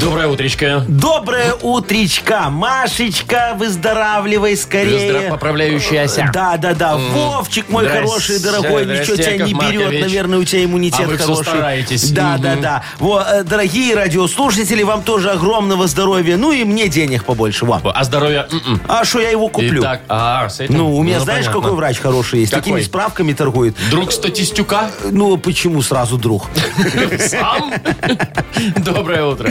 Доброе утречко. Доброе утречка, Машечка, выздоравливай скорее. Выздоров- поправляющаяся. Да, да, да. Вовчик мой Здрасте, хороший, дорогой, здрасте, ничего тебя Яков не берет, Маркович. наверное, у тебя иммунитет А вы всё хороший. стараетесь. Да, да, да. Во, э, дорогие радиослушатели, вам тоже огромного здоровья, ну и мне денег побольше. Во. А здоровье? м-м. А что я его куплю? Итак, а, с этим? Ну, у меня знаешь, понятно. какой врач хороший есть? Какой? Такими справками торгует. Друг статистюка? Ну, почему сразу друг? Сам? Доброе утро.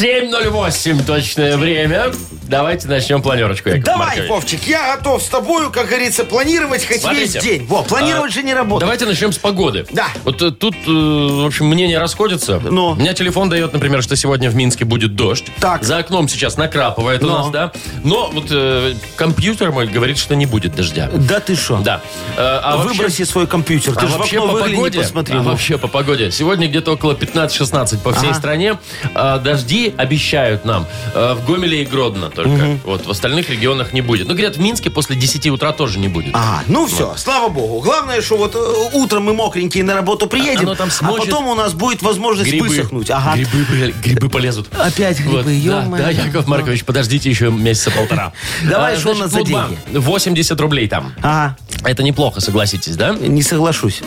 7.08 точное время. Давайте начнем планерочку, Яков Давай, Маркович. Вовчик, я готов с тобою, как говорится, планировать хоть Смотрите. весь день. Во, планировать А, же не работает. Давайте начнем с погоды. Да. Вот э, тут, э, в общем, мнения расходятся. Ну. У меня телефон дает, например, что сегодня в Минске будет дождь. Так. За окном сейчас накрапывает у Ну. нас, да. Но вот э, компьютер мой говорит, что не будет дождя. Да ты что? Да. Э, а вообще- Выброси свой компьютер. Ты а же вообще по погоде, посмотри. а ну. вообще по погоде. Сегодня где-то около 15-16 по всей Ага. стране. А, дожди обещают нам э, в Гомеле и Гродно только. Вот в остальных регионах не будет. Ну, говорят, в Минске после 10 утра тоже не будет. Ага, ну все, слава богу. Главное, что вот э, утром мы мокренькие на работу приедем, Оно там а смочит. потом у нас будет возможность высохнуть. Ага. Грибы, бля, грибы полезут. Опять грибы, Вот, да, ё-моё. да, Яков Маркович, подождите еще месяца полтора. Давай, А, что у значит, нас за Мудбанк. 80 рублей там. Ага, Это неплохо, согласитесь, да? не соглашусь.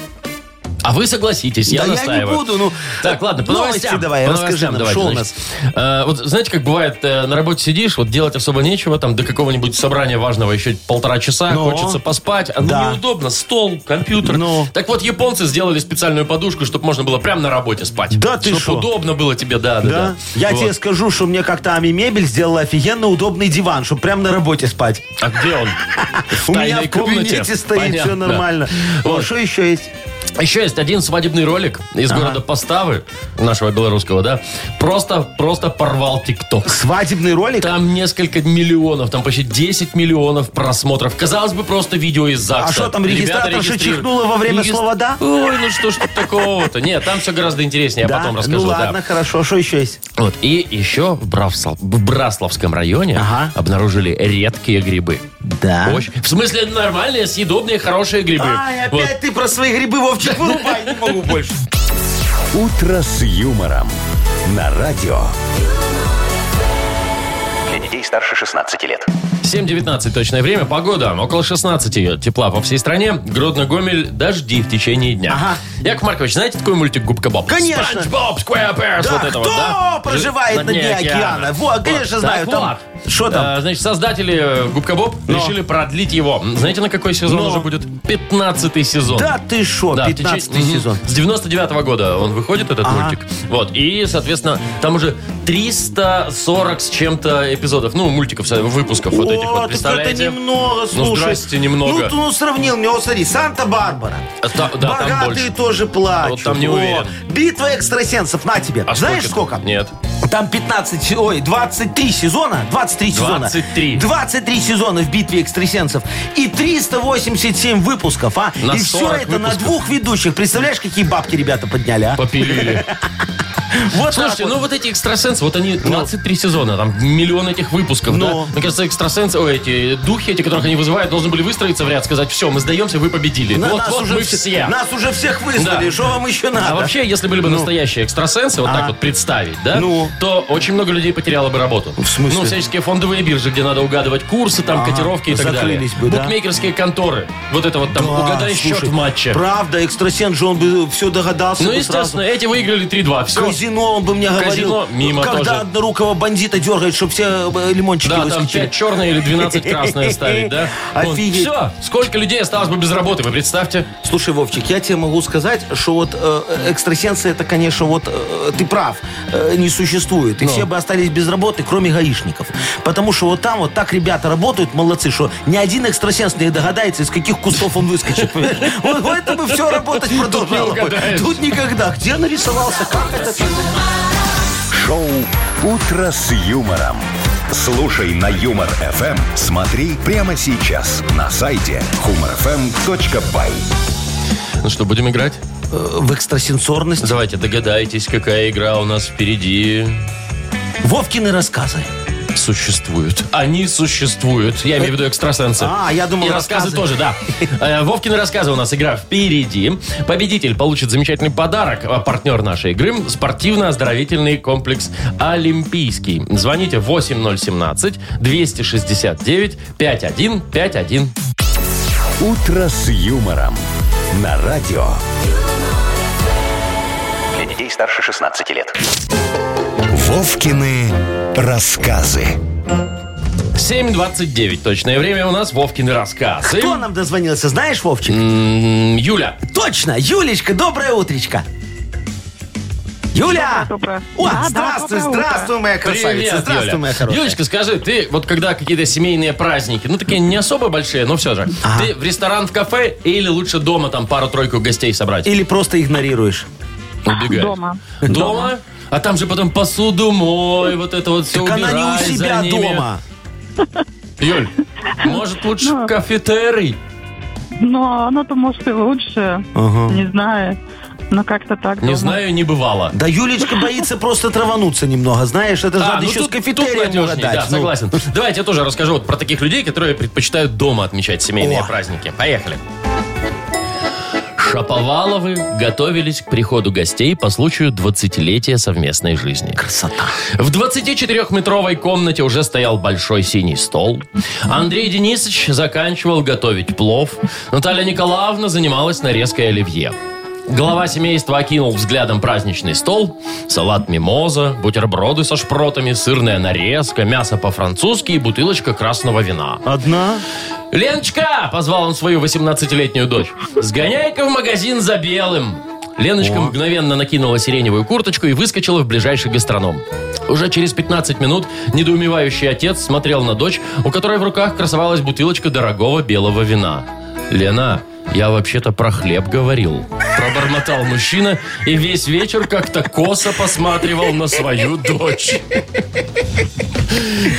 А вы согласитесь, я да я не настаиваю. буду, ну. Так, ладно, по новости новостям. давай, По расскажи новостям нам, давайте, что у нас. Э, вот знаете, как бывает, э, на работе сидишь, вот делать особо нечего, там до какого-нибудь собрания важного еще полтора часа, Ну. хочется поспать, а ну Да. неудобно, стол, компьютер. Ну. Так вот, японцы сделали специальную подушку, чтобы можно было прямо на работе спать. Да ты Чтоб шо? удобно было тебе, да, да, Да? да. Я Вот. тебе скажу, что мне как-то Ами Мебель сделала офигенно удобный диван, чтобы прям на работе спать. А где он? У меня в кабинете стоит, все нормально. Что еще есть? Еще есть один свадебный ролик из Ага. города Поставы, нашего белорусского, да. Просто, просто порвал ТикТок. Свадебный ролик? Там несколько миллионов, там почти 10 миллионов просмотров. Казалось бы, просто видео из ЗАГСа. А что там, регистраторша чихнула во время Регис- слова «да»? Ой, ну что ж тут такого-то? Нет, там все гораздо интереснее, я Да? потом расскажу. Ну да. ладно, хорошо. Что еще есть? Вот. И еще в, Бравслав- в Браславском районе Ага. обнаружили редкие грибы. Да. Очень- В смысле, нормальные, съедобные, хорошие грибы. Ай, Вот. опять ты про свои грибы, Вовчик, вырубай, не могу больше. «Утро с юмором» на радио. Для детей старше 16 лет. 7.19 точное время. Погода. Около 16 тепла по всей стране. Гродно-Гомель. Дожди в течение дня. Ага. Яков Маркович, знаете такой мультик «Губка Боб»? Конечно. Спанч Боб, Сквэрпэрс. Да, вот это кто вот, да? проживает Ж- на дне океана? Во, конечно, знаю, Так там- вот. Что там? А, значит, создатели э, «Губка Боб» Но. решили продлить его. Знаете, на какой сезон Но. уже будет? 15 сезон. Да ты шо, Да, в 15 течение- сезон. С 99 года он выходит, этот Ага. мультик. Вот. И, соответственно, там уже 340 с чем-то эпизодов. Ну, мультиков, э, выпусков вот этих вот, представляете? это немного, слушай. Ну, здрасте, немного. Ну, ты, ну, сравнил мне, вот смотри, Санта-Барбара. А та- да, там Богатые больше. тоже плачут. Вот там не О, уверен. Битва экстрасенсов, на тебе. А Знаешь сколько? Нет. Там 15, ой, 23 сезона, 23 сезона. 23. 23 сезона в битве экстрасенсов. И 387 выпусков, а? На и все 40 это на выпусков. двух ведущих. Представляешь, какие бабки ребята подняли, а? Попилили. Вот Слушайте, ну вот эти экстрасенсы, вот они 23 сезона, там миллион этих выпусков, да? Ну. Мне кажется, экстрасенсы, ой, эти духи, эти, которых они вызывают, должны были выстроиться в ряд, сказать, все, мы сдаемся, вы победили. На- вот, нас, вот уже мы все, нас уже всех Да. что вам еще надо? А вообще, если были бы настоящие экстрасенсы, вот так А. вот представить, да, Ну. то очень много людей потеряло бы работу. В смысле? Ну, всяческие фондовые биржи, где надо угадывать курсы, там, Ага. котировки и так далее. Бы, да? Букмекерские конторы. Вот это вот там, Да, угадай счет слушай, в матче. Правда, экстрасенс же он бы все догадался Ну, естественно, сразу. эти выиграли 3-2. Все. Казино, он бы мне говорил. Казино мимо когда тоже. однорукого бандита дергает, чтобы все э, лимончики Да, там выскочили. 5 черные или 12 красные ставить, да? Офигеть. Все, сколько людей осталось бы без работы, вы представьте. Слушай, Вовчик, я тебе могу сказать, что вот э, экстрасенсы, это, конечно, вот э, ты прав, э, не существует. И Ну. все бы остались без работы, кроме гаишников. Потому что вот там вот так ребята работают, молодцы, что ни один экстрасенс не догадается, из каких кустов он выскочит. Вот это бы все работать продолжало. бы. Тут никогда. Где нарисовался? Как это? Шоу «Утро с юмором». Слушай на Юмор ФМ. Смотри прямо сейчас на сайте humorfm.by. Ну что, будем играть? Э, В экстрасенсорность. Давайте догадайтесь, какая игра у нас впереди Вовкины рассказы. Существует. Они существуют. Я имею в виду экстрасенсы. А, я думал, И рассказы, рассказы. тоже, да. Э, Вовкины рассказы у нас игра впереди. Победитель получит замечательный подарок. А Партнер нашей игры – спортивно-оздоровительный комплекс «Олимпийский». Звоните 8017-269-5151. «Утро с юмором» на радио. Для детей старше 16 лет. Вовкины рассказы. 7.29 точное время у нас Вовкины рассказы. Кто нам дозвонился, знаешь, Вовчик? М, Юля. Точно, Юлечка, доброе утречко. Юля! Доброе. О, Да, да, здравствуй, доброе утро. здравствуй, моя красавица. Привет, здравствуй, Юля. моя хорошая. Юлечка, скажи, ты вот когда какие-то семейные праздники, ну такие не особо большие, но все же, Ага. ты в ресторан, в кафе или лучше дома там пару-тройку гостей собрать? Или просто игнорируешь? Убегаешь. Дома. Дома? А там же потом посуду мой, вот это вот все Так она не у убирай за себя ними. дома. Юль, может лучше Ну. в кафетерий? Но оно-то может и лучше. Ага. Не знаю. Но как-то так. Не дома. знаю, не бывало. Да Юлечка боится просто травануться немного, знаешь, это же А, надо ну еще тут- с кафетерием тут надежнее, угадать. Да, Ну, согласен. Давайте я тоже расскажу вот про таких людей, которые предпочитают дома отмечать семейные О. праздники. Поехали. Шаповаловы готовились к приходу гостей по случаю 20-летия совместной жизни. Красота. В 24-метровой комнате уже стоял большой синий стол. Андрей Денисович заканчивал готовить плов. Наталья Николаевна занималась нарезкой оливье. Глава семейства окинул взглядом праздничный стол. Салат мимоза, бутерброды со шпротами, сырная нарезка, мясо по-французски и бутылочка красного вина. Одна? «Леночка!» – позвал он свою 18-летнюю дочь. «Сгоняй-ка в магазин за белым!» Леночка мгновенно накинула сиреневую курточку и выскочила в ближайший гастроном. Уже через 15 минут недоумевающий отец смотрел на дочь, у которой в руках красовалась бутылочка дорогого белого вина. «Лена, я вообще-то про хлеб говорил», – пробормотал мужчина и весь вечер как-то косо посматривал на свою дочь.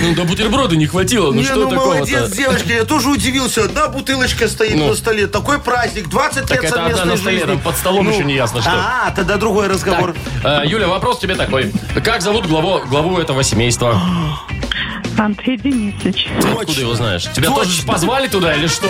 Ну, до бутерброда не хватило, ну не, что ну такого-то? молодец, девочка, я тоже удивился. Одна бутылочка стоит Ну. на столе, такой праздник, 20 Так лет это одна совместной на столе, жизни. там под столом еще не ясно, что. А, тогда другой разговор. Так, э, Юля, вопрос тебе такой. Как зовут главу, главу этого семейства? Андрей Денисович. Ты откуда его знаешь? Тебя Точно. тоже позвали туда или что?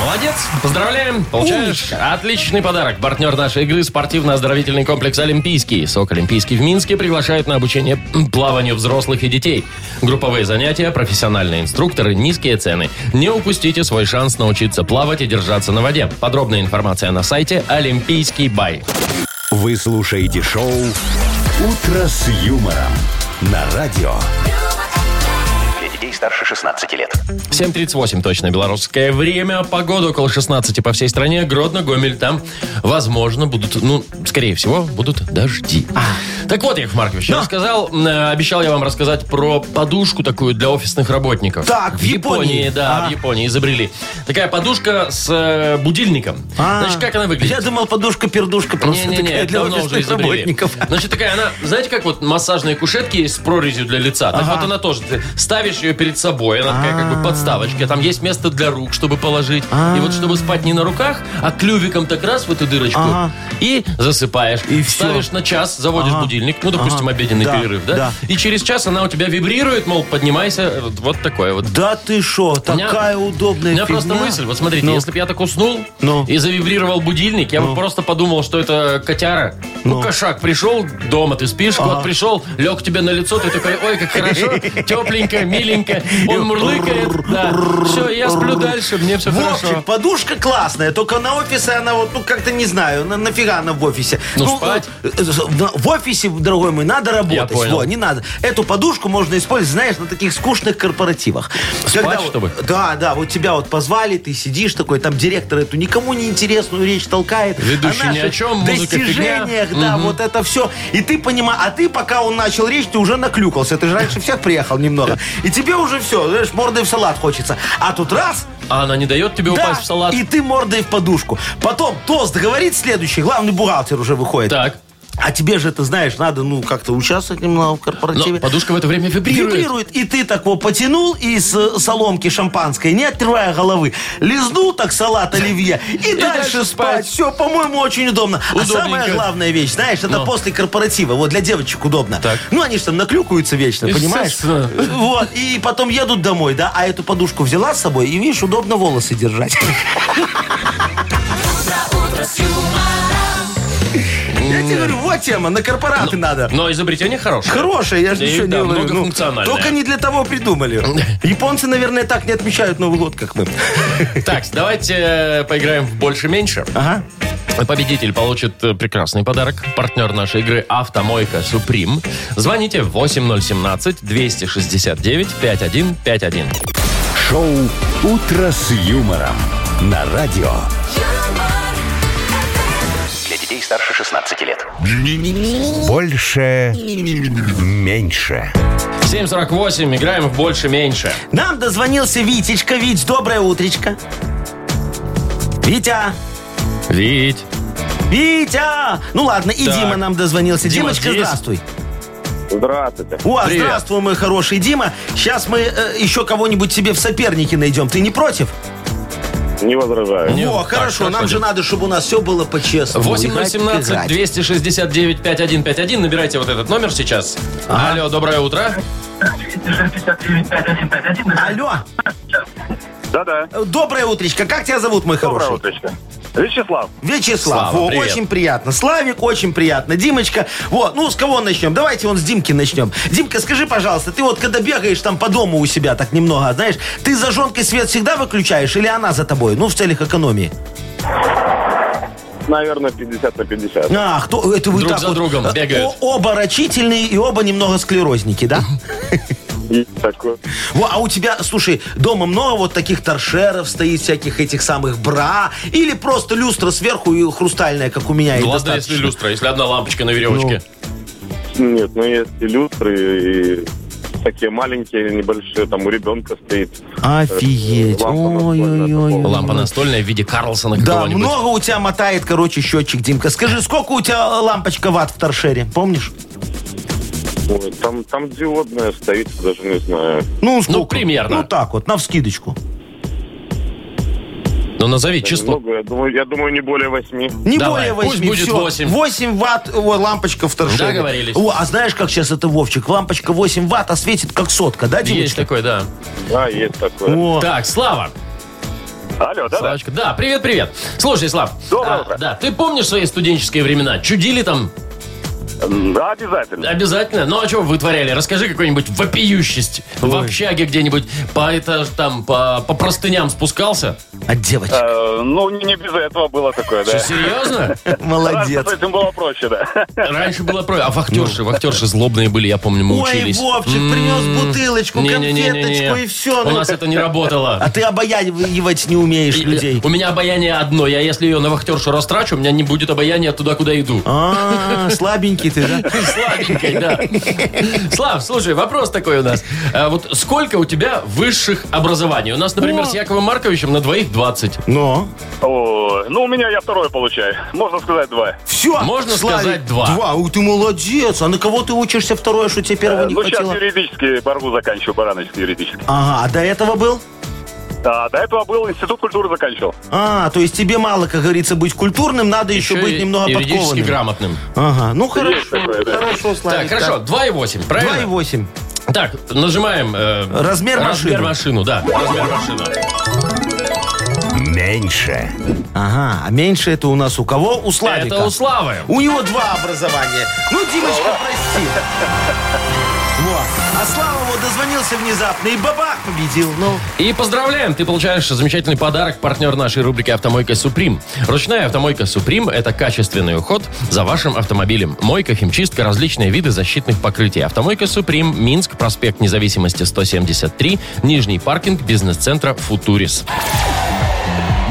Молодец, поздравляем. Получаешь отличный подарок. Партнер нашей игры – спортивно-оздоровительный комплекс «Олимпийский». СОК «Олимпийский» в Минске приглашает на обучение плаванию взрослых и детей. Групповые занятия, профессиональные инструкторы, низкие цены. Не упустите свой шанс научиться плавать и держаться на воде. Подробная информация на сайте «Олимпийский бай». Вы слушаете шоу «Утро с юмором» на радио. Детей старше 16 лет. 7.38 точно белорусское время. Погода около 16 по всей стране. Гродно, Гомель. Там, возможно, будут, ну, скорее всего, будут дожди. Так вот, Яков Маркович, я рассказал, э, обещал я вам рассказать про подушку такую для офисных работников. Так, в Японии. да, А. в Японии изобрели. Такая подушка с э, будильником. А, Значит, как она выглядит? Я думал, подушка-пердушка просто Не-не-не, такая для давно уже офисных изобрели. работников. Значит, такая она, знаете, как вот массажные кушетки есть с прорезью для лица. Так вот она тоже. Ты ставишь ее перед собой, она такая как бы подставочка. Там есть место для рук, чтобы положить. И вот чтобы спать не на руках, а клювиком так раз в эту дырочку. Ага. И засыпаешь. И всё. Ставишь на час, заводишь Ага. Будильник. Ну, допустим, Ага. обеденный Да, перерыв, да? да. И через час она у тебя вибрирует, мол, поднимайся. Вот, вот такое вот. Да ты шо, меня- такая удобная У меня просто фигня. мысль, вот смотрите, Ну. если бы я так уснул Ну. и завибрировал будильник, я бы просто подумал, что это котяра. Ну, Ну. кошак пришел, дома ты спишь, кот пришел, лег тебе на лицо, ты такой, ой, как хорошо, тепленько, миленько, он мурлыкает, да. Все, я сплю дальше, мне все Вовчик, хорошо. подушка классная, только на офисе она вот, ну, как-то не знаю, на, нафига она в офисе. Ну, спать. э, э, В офисе, дорогой мой, надо работать. понял. Во, не надо. Эту подушку можно использовать, знаешь, на таких скучных корпоративах. Когда вот- чтобы? Да, да, вот тебя вот позвали, ты сидишь такой, там директор эту никому не интересную речь толкает. Ведущий о ни о чем, музыка фигня. достижениях, да, вот это все. И ты понимаешь, а ты, пока он начал речь, ты уже наклюкался. Ты же раньше всех приехал немного. И тебе уже все, знаешь, мордой в салат хочется. А тут раз, А она не дает тебе Да, упасть в салат? и ты мордой в подушку. Потом тост говорит следующий, главный бухгалтер уже выходит. Так. А тебе же, ты знаешь, надо, ну, как-то участвовать немного в Но корпоративе. подушка в это время вибрирует. Вибрирует. И ты так вот потянул из соломки шампанской, не отрывая головы. Лизнул так салат оливье и, дальше дальше спать. спать. Все, по-моему, очень удобно. А самая главная вещь, знаешь, это Ну. после корпоратива. Вот для девочек удобно. Так. Ну, они же там наклюкаются вечно, понимаешь? Естественно. Вот. И потом едут домой, да, а эту подушку взяла с собой, и, видишь, удобно волосы держать. Тебе говорю, вот тема, на корпораты надо. Но изобретение хорошее. Хорошая, я же И, ничего да, не говорю. Ну. Только не для того придумали. Японцы, наверное, так не отмечают Новый год, как мы. Так, давайте э, поиграем в больше-меньше. Ага. Победитель получит э, прекрасный подарок. Партнер нашей игры «Автомойка Суприм». Звоните 8017-269-5151. Шоу «Утро с юмором» на радио. Старше 16 лет. Больше. Меньше. 748. Играем в больше-меньше. Нам дозвонился Витечка. Вить, доброе утречко. Витя! Вить. Витя! Ну ладно, и Так. Дима нам дозвонился. Дима Димочка, здесь? здравствуй. Здравствуйте. О, Привет. здравствуй, мой хороший Дима. Сейчас мы э, еще кого-нибудь себе в соперники найдем. Ты не против? Не возражаю. Не, О, так, хорошо. Нам же надо, чтобы у нас все было по-честному. Играть, играть. 8017-269-5151. Набирайте вот этот номер сейчас. Алло, доброе утро. Алло, Да-да. доброе утречко. Как тебя зовут, мой Доброе хороший? утречко. Вячеслав. Вячеслав. Слава, Во, привет. очень приятно. Славик, очень приятно. Димочка. Вот, ну с кого начнем? Давайте вон с Димки начнем. Димка, скажи, пожалуйста, ты вот когда бегаешь там по дому у себя так немного, знаешь, ты зажженкой свет всегда выключаешь или она за тобой? Ну, в целях экономии. Наверное, 50 на 50. А, кто это вы Друг так за вот, другом э, бегают. о- оба рачительные и оба немного склерозники, да? Есть такое. Во, а у тебя, слушай, дома много вот таких торшеров стоит, всяких этих самых бра, или просто люстра сверху и хрустальная, как у меня. и Ну ладно, если достаточно? люстра, если одна лампочка на веревочке. Нет, ну есть и люстры, и такие маленькие, небольшие, там у ребенка стоит. Офигеть. Лампа настольная Ой-ой-ой. такого. Лампа настольная в виде Карлсона Да, какого-нибудь. много у тебя мотает, короче, счетчик, Димка. Скажи, сколько у тебя лампочка ватт в торшере, помнишь? Ой, Там, там диодная стоит, даже не знаю. Ну, сколько? примерно. Ну, так вот, на вскидочку. Ну назови число. Много, я думаю, я думаю, не более восьми. Не Давай, более 8. пусть будет всё. 8. 8 ватт о, лампочка в торшере. Договорились. О, а знаешь, как сейчас это, Вовчик? Лампочка 8 ватт, а светит как сотка, да, Димочка? Есть такой, да. Да, есть такое. О, Так, Слава. Алло, да, да. Славочка. Да, привет-привет. Слушай, Слав. Доброе а, утро. Да, ты помнишь свои студенческие времена? Чудили там Да, обязательно. обязательно? Ну, а что вы вытворяли? Расскажи какую-нибудь вопиющесть. В общаге где-нибудь по, этаж, там, по, по простыням спускался? от девочек. Э, ну, не, не без этого было такое, Что, да. серьезно? Молодец. Раньше с этим было проще, да. Раньше было про... А вахтерши, вахтерши злобные были, я помню, мы Ой, учились. Вовчик М-м-м. принес бутылочку, Не-не-не-не-не. конфеточку и все. У нас это не работало. А ты обаянивать не умеешь людей. У меня обаяние одно. Я если ее на вахтершу растрачу, у меня не будет обаяния туда, куда иду. А, слабенький ты, да? Слабенькой, да. Слав, слушай, вопрос такой у нас. А вот сколько у тебя высших образований? У нас, например, с Яковом Марковичем на двоих 20. Но. О, ну, у меня я второе получаю. Можно сказать, два. Все. Можно сказать два. Два. Уй, ты молодец. А на кого ты учишься второе, что тебе первого не ну, сейчас хватило? юридически борьбу заканчиваю, барановичский юридический. Ага, а до этого был? А, до этого был институт культуры заканчивал. А, то есть тебе мало, как говорится, быть культурным, надо еще, быть и немного подкованным. грамотным. Ага, ну хорошо, такое, да. хорошо, Славик. Так, хорошо, 2,8, правильно? 2,8. Так, нажимаем... э, Размер Размер машины. машину, да. Размер машины. Меньше. Ага, а меньше это у нас у кого? У Славика. Это у Славы. У него два образования. Ну, Димочка, прости. Во. А Слава вот дозвонился внезапно и бабах победил. Ну, И поздравляем, ты получаешь замечательный подарок, партнер нашей рубрики «Автомойка Суприм». Ручная автомойка Суприм – это качественный уход за вашим автомобилем. Мойка, химчистка, различные виды защитных покрытий. Автомойка Суприм, Минск, проспект Независимости 173, Нижний паркинг бизнес-центра «Футурис».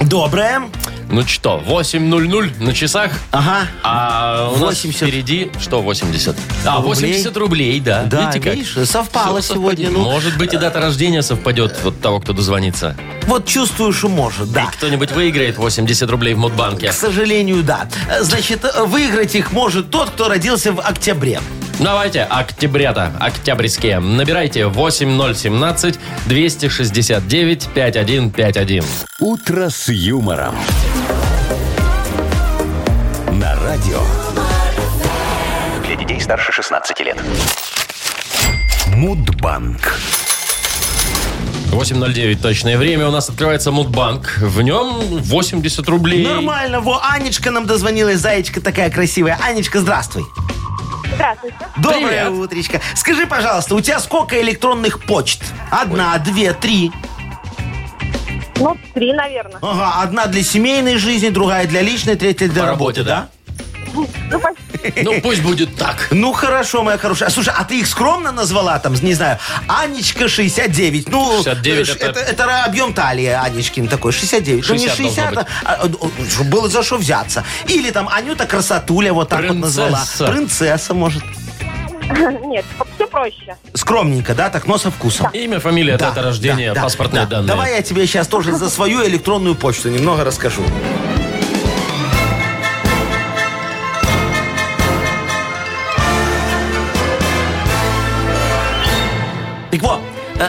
Доброе. Ну что, 8.00 на часах, Ага. а у нас 80. впереди что 80? А, Рублей? 80 рублей, да. Да, Видите как? видишь, совпало Всё сегодня. совпадет. Ну, Может быть и дата рождения совпадет вот того, кто дозвонится. вот чувствую, что может, да. И кто-нибудь выиграет 80 рублей в Мудбанке. К сожалению, да. Значит, выиграть их может тот, кто родился в октябре. Давайте, октябрята, октябрьские. Набирайте 8017 269 5151. «Утро с юмором». На радио Для детей старше 16 лет. Мудбанк. 8.09 точное время. У нас открывается Мудбанк. В нем 80 рублей. Нормально. Во, Анечка нам дозвонилась. Заячка такая красивая. Анечка, здравствуй. Здравствуйте. Доброе Привет. утречко. Скажи, пожалуйста, у тебя сколько электронных почт? Одна, две, три. Ну, три, наверное. Ага, одна для семейной жизни, другая для личной, третья для По работы, работе, да? Ну, почти. Ну, пусть будет так. Ну, хорошо, моя хорошая. А, Слушай, а ты их скромно назвала там, не знаю, Анечка 69. Ну, 69 э, это- это, это объем талии Анечкин такой, 69. ну, не 60 должно 60, а, а, а, чтобы было за что взяться. Или там Анюта Красотуля вот так вот назвала. Принцесса. Принцесса, может. Нет, все проще. Скромненько, да, так, но со вкусом. Имя, фамилия, Да, дата рождения, да, да, паспортные да. данные. Давай я тебе сейчас тоже за свою электронную почту немного расскажу.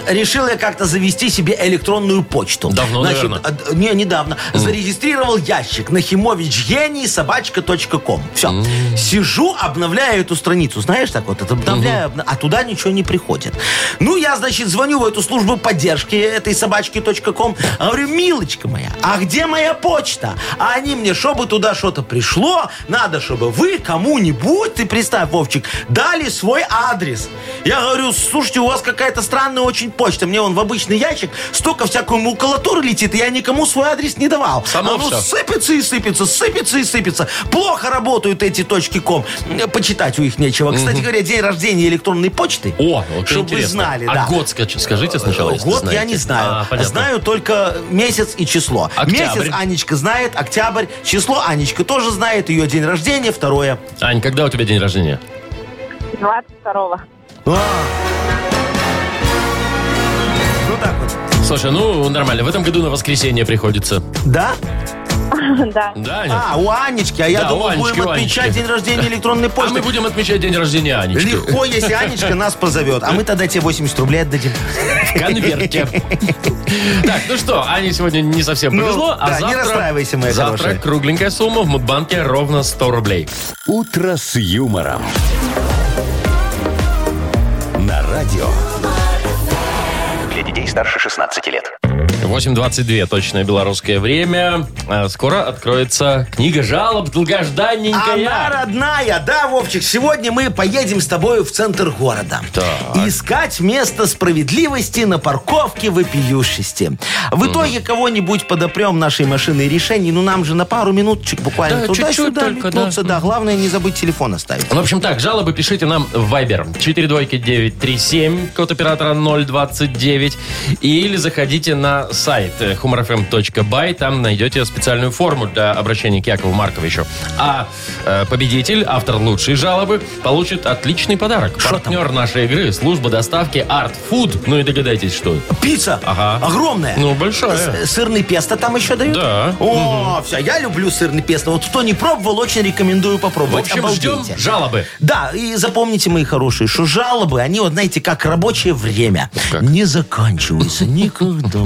Решил я как-то завести себе электронную почту. Давно, наверное. а, д- Не, недавно. Зарегистрировал ящик нахимович гений собачка.ком. Все. Сижу, обновляю эту страницу. Знаешь, так вот, это обновляю, обна- а туда ничего не приходит. Ну, я, значит, звоню в эту службу поддержки этой собачки.ком. Говорю, милочка моя, а где моя почта? А они мне, чтобы туда что-то пришло, надо, чтобы вы кому-нибудь, ты представь, Вовчик, дали свой адрес. Я говорю, слушайте, у вас какая-то странная очень почта. Мне он в обычный ящик столько всякой макулатуры летит, и я никому свой адрес не давал. Само Оно всё. сыпется и сыпется, сыпется и сыпется. Плохо работают эти точки ком. Почитать у них нечего. Кстати говоря, день рождения электронной почты. О, вот Чтобы вы интересно. знали, а да. год скаж- скажите сначала, если Год знаете. я не знаю. А, знаю только месяц и число. Октябрь. Месяц Анечка знает, октябрь. Число Анечка тоже знает. Ее день рождения второе. Ань, когда у тебя день рождения? 22-го. А. Ну так вот. Слушай, ну нормально. В этом году на воскресенье приходится. Да? Да. Да, Аня? А, у Анечки. А я Да, у думал, Анечки, будем у отмечать Анечки. день рождения электронной А почты. мы будем отмечать день рождения Анечки. Легко, если Анечка нас позовет. А мы тогда тебе 80 рублей отдадим. В конверте. Так, ну что, Ане сегодня не совсем Ну, повезло, а да, не завтра... расстраивайся, моя Завтра хорошая. кругленькая сумма в Мудбанке ровно 100 рублей. «Утро с юмором». На радио старше 16 лет. 8.22 точное белорусское время. А, Скоро откроется книга жалоб долгожданненькая. Она родная, да, Вовчик? Сегодня мы поедем с тобой в центр города. Так. Искать место справедливости на парковке вопиющести. В итоге кого-нибудь подопрем нашей машиной решений. Ну, нам же на пару минуточек буквально Да, туда-сюда метнуться. да. Да. главное не забыть телефон оставить. В общем так, жалобы пишите нам в Viber 42937, код оператора 029, или заходите на сайт э, humorfm.by, там найдете специальную форму для обращения к Якову Марковичу. А э, победитель, автор лучшей жалобы, получит отличный подарок. Шо там? Партнер нашей игры, служба доставки Art Food. Ну и догадайтесь, что. Пицца Ага. огромная. Ну, большая. С- Сырный песто там еще дают? Да. О, все, я люблю сырный песто. Вот кто не пробовал, очень рекомендую В попробовать. общем, ждем Обалдейте. жалобы. Да, и запомните, мои хорошие, что жалобы, они, вот знаете, как рабочее время. Как? Не заканчиваются никогда.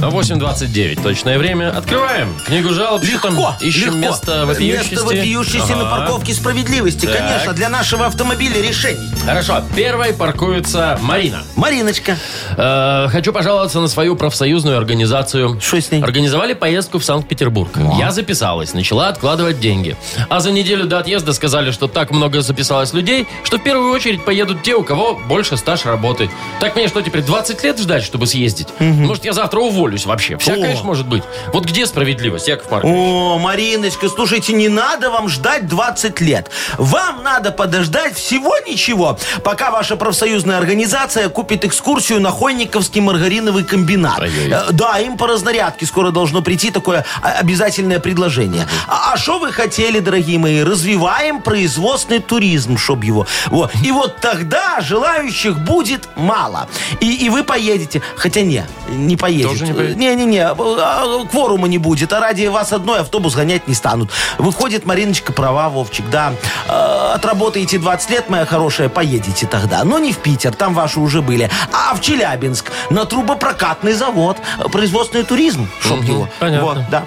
8.29 точное время. Открываем книгу жалоб. Что там? Легко, Ищем легко. место вопиющести. Место вопиющести на Ага. парковке справедливости. Так. Конечно, для нашего автомобиля решений. Хорошо. Первой паркуется Марина. Мариночка. Э, хочу пожаловаться на свою профсоюзную организацию. Что с ней? Организовали поездку в Санкт-Петербург. Я записалась, начала откладывать деньги. А за неделю до отъезда сказали, что так много записалось людей, что в первую очередь поедут те, у кого больше стаж работы. Так мне что, теперь 20 лет ждать, чтобы съездить? Может, я завтра уволюсь вообще? Всякое О. ж может быть. Вот где справедливость, Яков Маркович? О, Мариночка, слушайте, не надо вам ждать 20 лет. Вам надо подождать всего ничего, пока ваша профсоюзная организация купит экскурсию на Хойниковский маргариновый комбинат. Ой-ой. Э, Да, им по разнарядке скоро должно прийти такое а, обязательное предложение. А что вы хотели, дорогие мои? Развиваем производственный туризм, чтоб его. Вот. И вот тогда желающих будет мало. И, и вы поедете. Хотя не, не поедете. Тоже не Не-не-не, а, кворума не будет, а ради вас одной автобус гонять не станут. Выходит, Мариночка права, Вовчик, да. Э, Отработаете 20 лет, моя хорошая, поедете тогда. Но не в Питер, там ваши уже были, а в Челябинск, на трубопрокатный завод, производственный туризм, чтоб Мгм, его. понятно. Вот, да.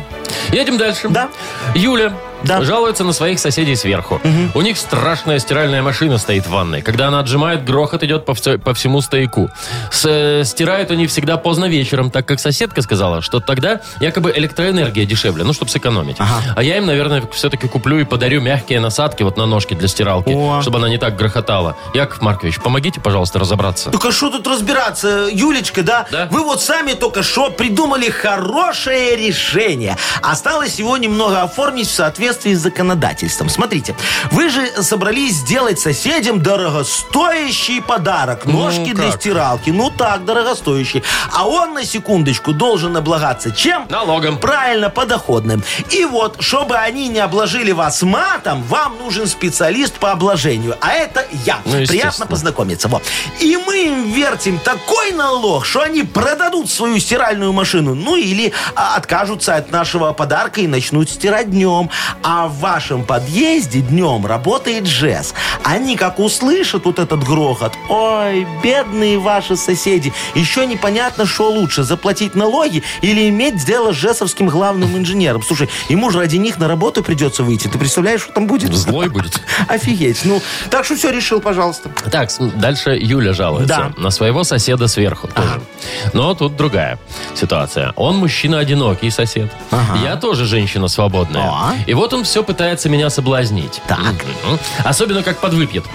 Едем дальше. Да. Юля Да. жалуется на своих соседей сверху. У них страшная стиральная машина стоит в ванной. Когда она отжимает, грохот идет по, все- по всему стояку. С- э, стирают они всегда поздно вечером, так как соседка сказала, что тогда якобы электроэнергия дешевле, ну, чтобы сэкономить. А я им, наверное, все-таки куплю и подарю мягкие насадки вот на ножки для стиралки, О. чтобы она не так грохотала. Яков Маркович, помогите, пожалуйста, разобраться. Только что тут разбираться, Юлечка, да? Да. Вы вот сами только что придумали хорошее решение. Осталось его немного оформить в соответствии с законодательством. Смотрите, вы же собрались сделать соседям дорогостоящий подарок. Ножки для как? стиралки. Ну так, дорогостоящий. А он, на секундочку, должен облагаться чем? Налогом. Правильно, подоходным. И вот, чтобы они не обложили вас матом, вам нужен специалист по обложению. А это я. Ну. Приятно познакомиться. Вот. И мы им вертим такой налог, что они продадут свою стиральную машину. Ну или а, откажутся от нашего подарка и начнут стирать днем. А в вашем подъезде днем работает ЖЭС. Они как услышат вот этот грохот, ой, бедные ваши соседи, еще непонятно, что лучше, заплатить налоги или иметь дело с ЖЭСовским главным инженером. Слушай, ему же ради них на работу придется выйти. Ты представляешь, что там будет? Злой будет. Офигеть. Ну, так что все решил, пожалуйста. Так, дальше Юля жалуется Да. на своего соседа сверху тоже. Но тут другая ситуация. Он мужчина одинокий, сосед. Я тоже женщина свободная. А. И вот он все пытается меня соблазнить. Так. Мгм. Особенно как подвыпьет.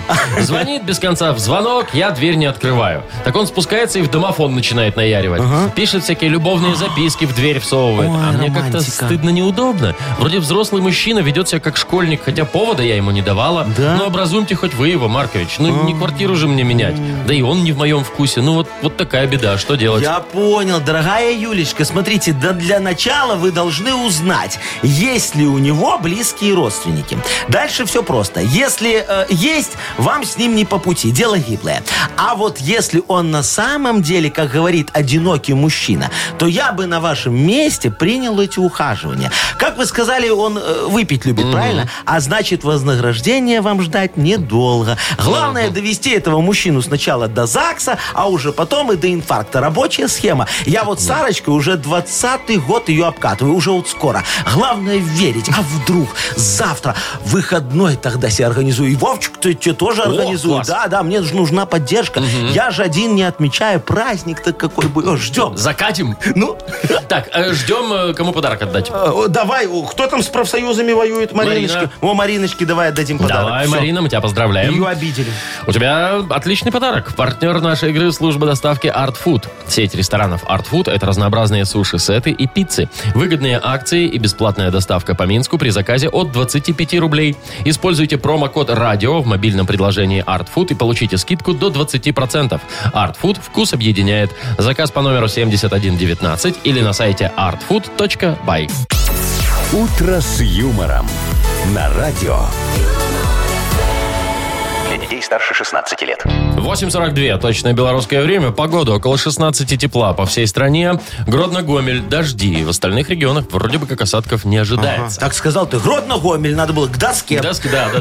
Звонит без конца в звонок, я дверь не открываю. Так он спускается и в домофон начинает наяривать. Пишет всякие любовные записки в дверь всовывает. Ой, а мне как-то романтика. стыдно неудобно. Вроде взрослый мужчина ведет себя как школьник, хотя повода я ему не давала. Да? Ну, образумьте хоть вы его, Маркович. Ну, не квартиру же мне менять. Да и он не в моем вкусе. Ну, вот, вот такая беда. Что делать? Я понял, дорогая Юлечка. Смотрите, да для начала вы должны узнать, есть ли у него близкие родственники. Дальше все просто. Если э, есть, вам с ним не по пути. Дело гиблое. А вот если он на самом деле, как говорит одинокий мужчина, то я бы на вашем месте принял эти ухаживания. Как вы сказали, он э, выпить любит, правильно? А значит, вознаграждение вам ждать недолго. Главное довести этого мужчину сначала до ЗАГСа, а уже потом и до инфаркта. Рабочая схема. Я вот с Сарочкой уже 20-й год ее обкатываю, уже вот скоро. Главное верить. А вдруг завтра выходной тогда себе организую. И Вовчик ты тебе тоже организую. класс. Да, да, мне же нужна поддержка. Я же один не отмечаю. Праздник-то какой бы. Ждем. Закатим? Ну, Так, э, ждем, э, кому подарок отдать. э, давай, о, кто там с профсоюзами воюет? Мариночке. Марина. О, Мариночке, давай отдадим подарок. Давай, Всё. Марина, мы тебя поздравляем. Ее обидели. У тебя отличный подарок. Партнер нашей игры – служба доставки Art Food. Сеть ресторанов Art Food – это разнообразные суши-сеты и пиццы. Выгодные акции и бесплатная доставка по Минску при заказе от 25 рублей. Используйте промокод «Радио» в мобильном приложении Art Food и получите скидку до 20%. Art Food – вкус объединяет. Заказ по номеру 7119 или на сайте artfood.by. «Утро с юмором» на радио. Старше 16 лет. 8.42, точное белорусское время. Погода около 16 тепла по всей стране. Гродно-Гомель, дожди. В остальных регионах вроде бы как осадков не ожидается. Так сказал ты, Гродно, Гомель, надо было к доске. Доски, да, да,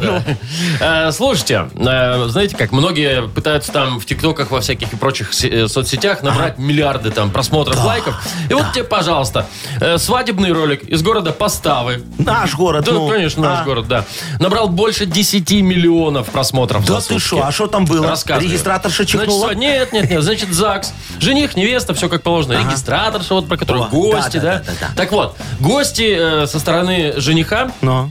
да. Э, Слушайте, э, знаете как, многие пытаются там в ТикТоках, во всяких и прочих э, соцсетях набрать миллиарды там просмотров, лайков. И вот тебе, пожалуйста, э, свадебный ролик из города Поставы. Наш город, Да, ну. конечно, наш А. город, да. Набрал больше 10 миллионов просмотров Да за ты шо, а что там было? Рассказываю. Регистраторша Значит, чихнула? сва- нет, нет, нет. Значит, ЗАГС. Жених, невеста, все как положено. Регистраторша, вот про которую О, гости, да, да, да, да. Так вот, гости э, со стороны жениха Ну.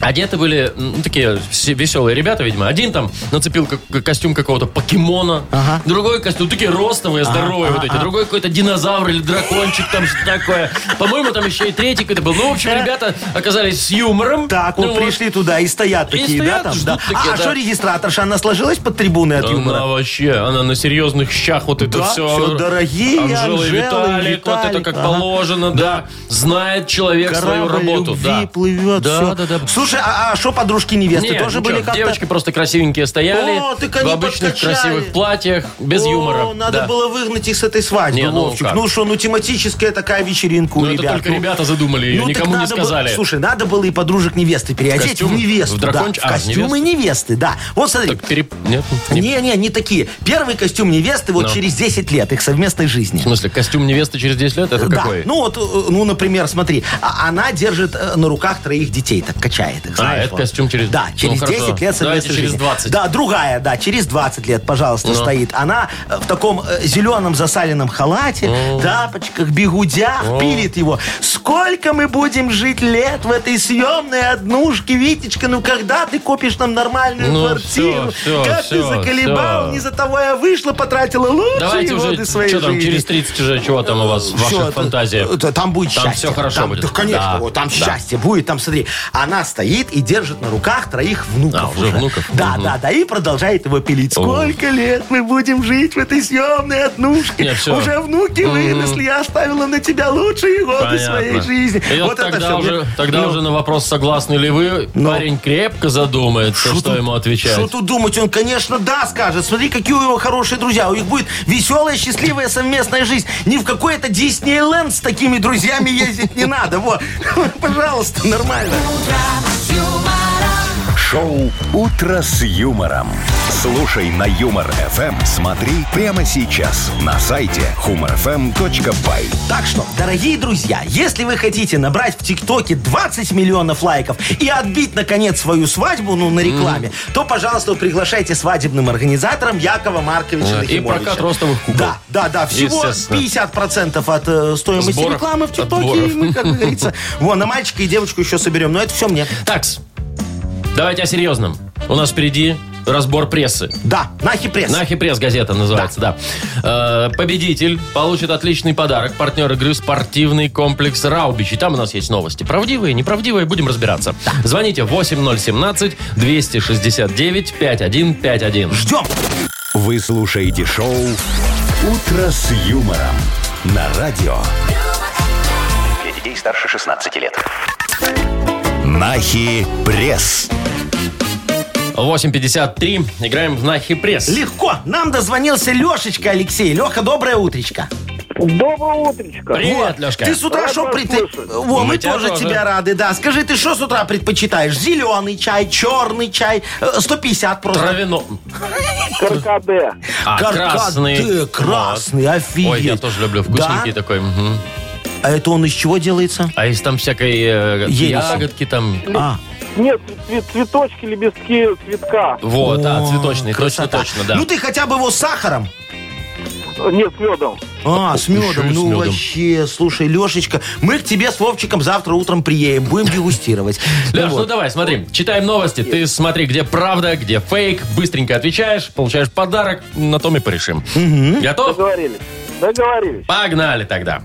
Одеты были ну, такие все веселые ребята, видимо. Один там нацепил как- костюм какого-то покемона, Ага. другой костюм, такие ростовые, здоровые вот эти, другой какой-то динозавр или дракончик там что такое. По-моему, там еще и третий какой-то был. Ну, в общем, ребята оказались с юмором. Так, Ну вот пришли туда и стоят И такие, стоят, да, там? да. такие, а да. что регистраторша, она сложилась под трибуны от Она юмора? вообще, она на серьезных щах вот это Да, все. всё дорогие Анжела и Анжелы, Виталик, вот это Виталик, как ага. положено, да. Знает человек свою Корабль работу. любви Да. плывет, да, всё. да, да. Слушай, а что подружки невесты Не, тоже ничего, были как-то? девочки просто красивенькие стояли О, так в обычных подкачали. красивых платьях, без О, юмора. надо Да. было выгнать их с этой свадьбы, Не, ну Вовчик. как? Ну что, ну тематическая такая вечеринка у Ну, это ребят. только Ну, ребята задумали ее, ну, так никому не надо было- сказали. слушай, надо было и подружек невесты переодеть в, костюмы? невесту. В да, драконч- в а, в костюмы невесты, да. Вот смотри. Так переп- Нет, не- Не-не, не такие. Первый костюм невесты вот Ну. через 10 лет их совместной жизни. В смысле, костюм невесты через 10 лет? Это Да, какой? ну вот, э, ну, например, смотри, а- она держит э, на руках троих детей, так качает их, знаешь. А, это вот. костюм через- Да, ну, через хорошо. 10 лет совместной Давайте через жизни. 20. Да, другая, да, через 20 лет, пожалуйста, Ну. стоит. Она э, в таком э, зеленом засаленном халате, тапочках, бегудях, пилит его. Сколько мы будем жить лет в этой съемной однушке, Витечка, ну когда ты купишь нам нормальную Ну, квартиру? всё, всё, как ты всё, заколебал, всё. не за того я вышла, потратила лучшие Давайте годы уже, своей что там, жизни. через 30 уже, чего там у вас в Всё, ваших это- фантазиях? это- там будет Там счастье. всё хорошо будет. Да, конечно, вот там да. счастье будет. Там, смотри, она стоит и держит на руках троих внуков. А, уже внуков? Да, да, да, и продолжает его пилить. Сколько лет мы будем жить в этой съемной однушке? Не, всё. Уже внуки выросли, я оставила на тебя лучшие годы своей жизни. И вот, это тогда, всё. уже, Мне- тогда ну, уже на вопрос, согласны ли вы, Ну. парень крепко задумается, что, тут- ему отвечать. Что тут думать? Он, конечно, да, скажет. Смотри, какие у него хорошие друзья. У них будет веселая, счастливая совместная жизнь. Ни в какой-то Диснейленд с такими друзьями ездить не надо. Вот. Пожалуйста, нормально. You. Шоу «Утро с юмором». Слушай на Юмор ФМ. Смотри прямо сейчас на сайте humorfm.by. Так что, дорогие друзья, если вы хотите набрать в ТикТоке 20 миллионов лайков и отбить, наконец, свою свадьбу, ну, на рекламе, то, пожалуйста, приглашайте свадебным организатором Якова Марковича Да, и Нахимовича. прокат ростовых кукол. Да, да, да. Всего Естественно. 50% от э, стоимости Сборов, рекламы в ТикТоке. И мы, как говорится, вон, на мальчика и девочку еще соберем. Но это все мне. Такс, давайте о серьезном. У нас впереди разбор прессы. Да, нахи пресс. Нахи пресс газета называется, да. Э, победитель получит отличный подарок. Партнер игры спортивный комплекс Раубич. И там у нас есть новости. Правдивые, неправдивые, будем разбираться. Звоните 8017-269-5151. Ждем. Вы слушаете шоу «Утро с юмором» на радио. Для детей старше 16 лет. Нахи пресс. 8.53. Играем в Нахи пресс. Легко. Нам дозвонился Лешечка Алексей. Леха, доброе утречко. Доброе утречко. Привет, Вот. Лешка. Ты с утра что вас пред... слышать. Во, мы, Мы тебя тоже, тоже. тебя рады, да. Скажи, ты что с утра предпочитаешь? Зеленый чай, черный чай, э, 150 просто. Травяно. Каркаде. А, Каркаде, красный. красный, Вот. офигеть. Ой, я тоже люблю. Вкусненький Да? такой. мгм. А это он из чего делается? А из там всякой э, ягодки там. А, Нет, цве- цветочки, лепестки, цветка. Вот, да, о, цветочный. красота. Точно, точно, да. Ну ты хотя бы его с сахаром. Нет, с медом. А, с медом. еще и с Ну медом. вообще, слушай, Лешечка, мы к тебе с Вовчиком завтра утром приедем, будем дегустировать. Леш, ну вот. давай, смотри, читаем новости. Ты смотри, где правда, где фейк. Быстренько отвечаешь, получаешь подарок. На том и порешим. Готов? Договорились. Договорились. Погнали тогда.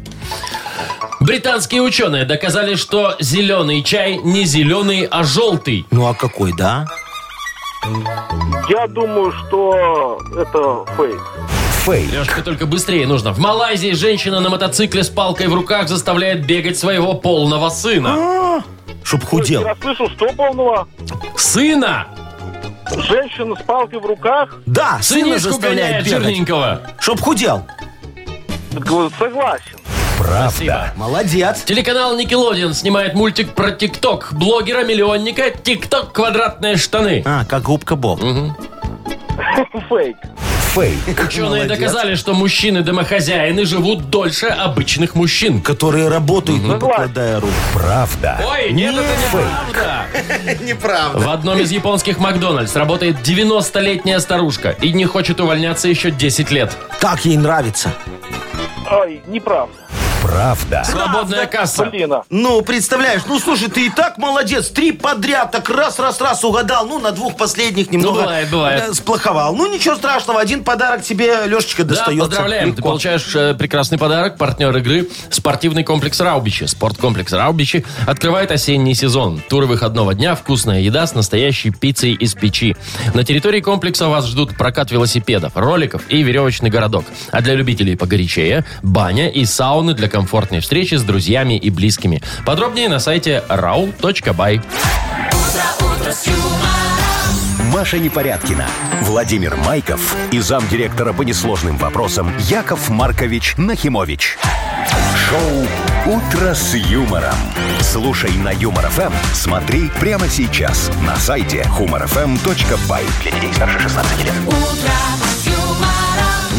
Британские ученые доказали, что зеленый чай не зеленый, а желтый. Ну а какой, да? Я думаю, что это фейк. Фейк. Лешка, только быстрее нужно. В Малайзии женщина на мотоцикле с палкой в руках заставляет бегать своего полного сына. Чтоб худел. Я слышал, что полного? Сына! Женщина с палкой в руках? Да, сына Сынишку заставляет гоняет бегать. жирненького. Чтоб худел. Согласен. Правда. Молодец. Телеканал Никелодиан снимает мультик про ТикТок. Блогера-миллионника ТикТок квадратные штаны. А, как губка Боб. Фейк. Фейк. Ученые молодец. доказали, что мужчины-домохозяины живут дольше обычных мужчин. Которые работают, не покладая рук. Правда. Ой, нет, это неправда. Неправда. В одном из японских Макдональдс работает 90-летняя старушка и не хочет увольняться еще 10 лет. Как ей нравится. Ай, неправда. Правда. Свободная касса. Блин, а. Ну, представляешь, ну слушай, ты и так молодец. Три подряд так раз-раз-раз угадал. Ну, на двух последних немного бывает, бывает. э, сплоховал. Ну, ничего страшного, один подарок тебе, Лешечка, Да, достается. поздравляем. Ты Легко. получаешь э, прекрасный подарок. Партнер игры – спортивный комплекс «Раубичи». Спорткомплекс «Раубичи» открывает осенний сезон. Туры выходного дня, вкусная еда с настоящей пиццей из печи. На территории комплекса вас ждут прокат велосипедов, роликов и веревочный городок. А для любителей погорячее – баня и сауны для комфортной встречи с друзьями и близкими. Подробнее на сайте rau.by. Маша Непорядкина, Владимир Майков и замдиректора по несложным вопросам Яков Маркович Нахимович. Шоу «Утро с юмором». Слушай на Юмор ФМ, смотри прямо сейчас на сайте humorfm.by. Для детей старше 16 лет.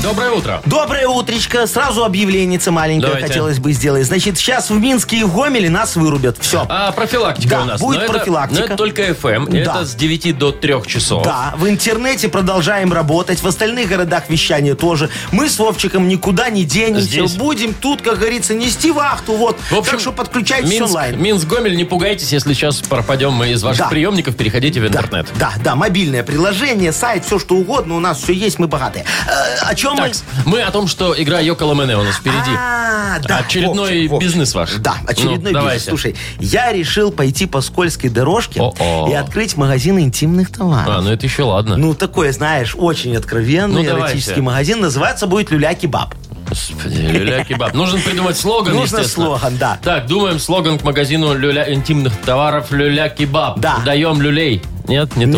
Доброе утро. Доброе утречко. Сразу объявленица маленькое Давайте. хотелось бы сделать. Значит, сейчас в Минске и в Гомеле нас вырубят. Все. А профилактика Да, у нас. будет Но это- профилактика. но это только FM. Да. Это с 9 до 3 часов. Да, в интернете продолжаем работать, в остальных городах вещания тоже. Мы с Вовчиком никуда не денемся, Здесь. будем тут, как говорится, нести вахту, вот. В общем, так что подключайтесь Минск, онлайн. Минск, Гомель, не пугайтесь, если сейчас пропадем мы из ваших Да. приемников, переходите в Да, интернет. да, да, мобильное приложение, сайт, все что угодно, у нас все есть, мы богатые. Э, о чем Так, мы о том, что игра Йокола Мене у нас впереди. А, да, Очередной Вовчик, Вовчик. бизнес ваш. Да, очередной Ну, бизнес. давайте. Слушай, я решил пойти по скользкой дорожке О-о. и открыть магазин интимных товаров. А, ну это еще ладно. Ну, такое, знаешь, очень откровенный Ну, давайте. эротический магазин. Называться будет «Люля-кебаб». Господи, люля-кебаб. Нужно придумать слоган, Нужно естественно. слоган, да. Так, думаем слоган к магазину люля интимных товаров люля-кебаб. Да. Даем люлей. Нет, не Не.